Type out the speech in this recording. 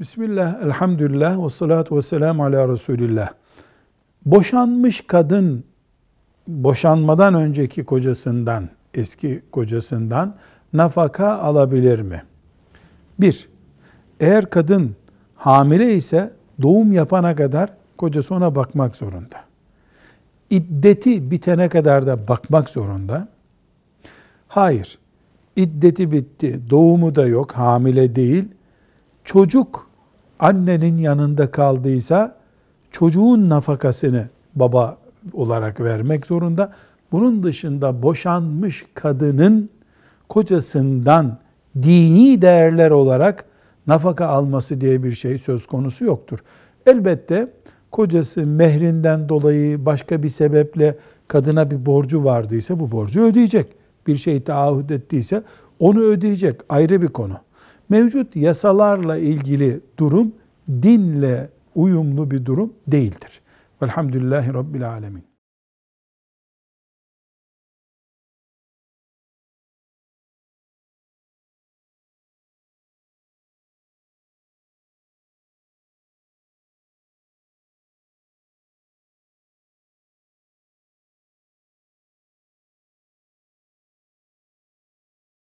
Bismillah, elhamdülillah, ve salatu ve selamu ala Resulillah. Boşanmış kadın, boşanmadan önceki kocasından, eski kocasından nafaka alabilir mi? Bir, eğer kadın hamile ise doğum yapana kadar kocası ona bakmak zorunda. İddeti bitene kadar da bakmak zorunda. Hayır, iddeti bitti, doğumu da yok, hamile değil. Çocuk annenin yanında kaldıysa çocuğun nafakasını baba olarak vermek zorunda. Bunun dışında boşanmış kadının kocasından dini değerler olarak nafaka alması diye bir şey söz konusu yoktur. Elbette kocası mehrinden dolayı başka bir sebeple kadına bir borcu vardıysa bu borcu ödeyecek. Bir şey taahhüt ettiyse onu ödeyecek. Ayrı bir konu. Mevcut yasalarla ilgili durum dinle uyumlu bir durum değildir. Velhamdülillahi Rabbil Alemin.